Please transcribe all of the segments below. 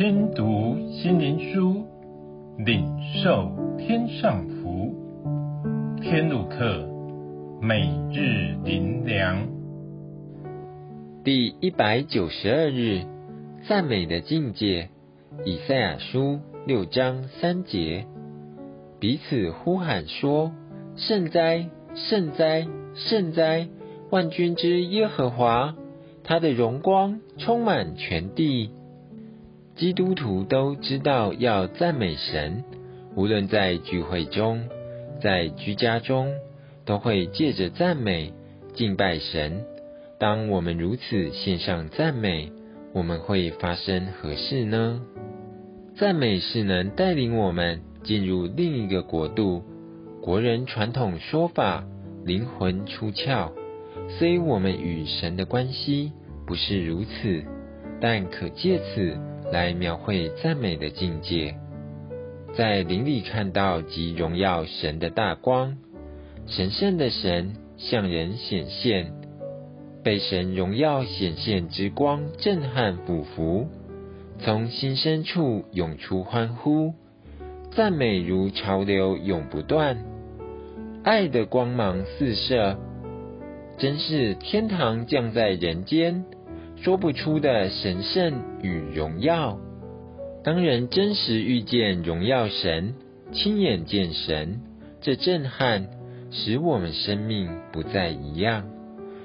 听读心灵书，领受天上福。天路客，每日灵粮，第一百九十二日，赞美的境界。以赛亚书六章三节，彼此呼喊说：圣哉，圣哉，圣哉！万军之耶和华，他的荣光充满全地。基督徒都知道要赞美神，无论在聚会中，在居家中，都会借着赞美敬拜神。当我们如此献上赞美，我们会发生何事呢？赞美是能带领我们进入另一个国度。国人传统说法，灵魂出窍。虽我们与神的关系不是如此，但可借此来描绘赞美的境界。在灵里看到及荣耀神的大光，神圣的神向人显现，被神荣耀显现之光震撼俯伏，从心深处涌出欢呼，赞美如潮流永不断，爱的光芒四射。真是天堂降在人间，说不出的神圣与荣耀。当人真实遇见荣耀神，亲眼见神，这震撼使我们生命不再一样。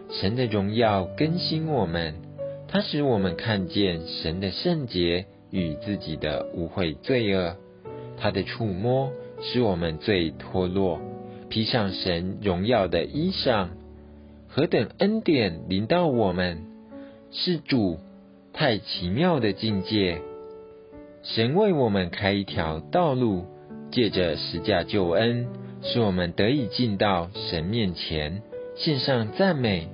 神的荣耀更新我们，它使我们看见神的圣洁与自己的污秽罪恶。他的触摸使我们最脱落，披上神荣耀的衣裳。何等恩典临到我们，是主太奇妙的境界。神为我们开一条道路，借着十架救恩，使我们得以进到神面前，献上赞美。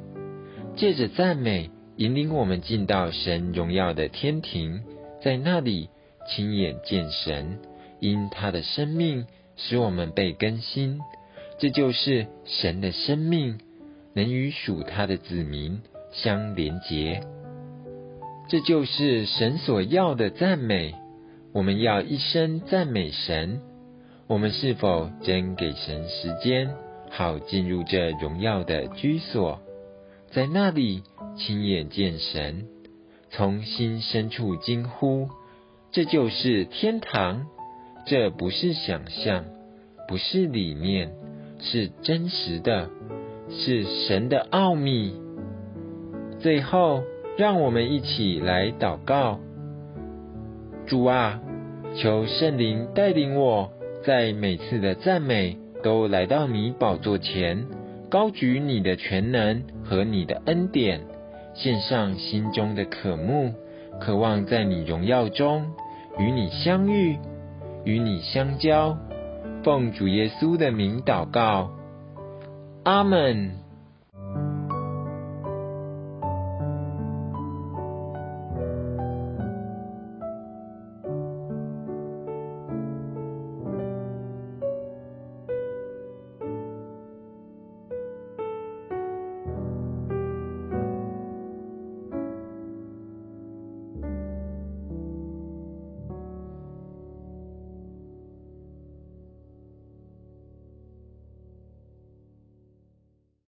借着赞美，引领我们进到神荣耀的天庭，在那里亲眼见神，因他的生命使我们被更新。这就是神的生命。能与属他的子民相连结，这就是神所要的赞美。我们要一生赞美神。我们是否真给神时间，好进入这荣耀的居所，在那里亲眼见神，从心深处惊呼：这就是天堂！这不是想象，不是理念，是真实的。是神的奥秘。最后，让我们一起来祷告：主啊，求圣灵带领我，在每次的赞美都来到你宝座前，高举你的全能和你的恩典，献上心中的渴慕，渴望在你荣耀中与你相遇，与你相交。奉主耶稣的名祷告。阿门。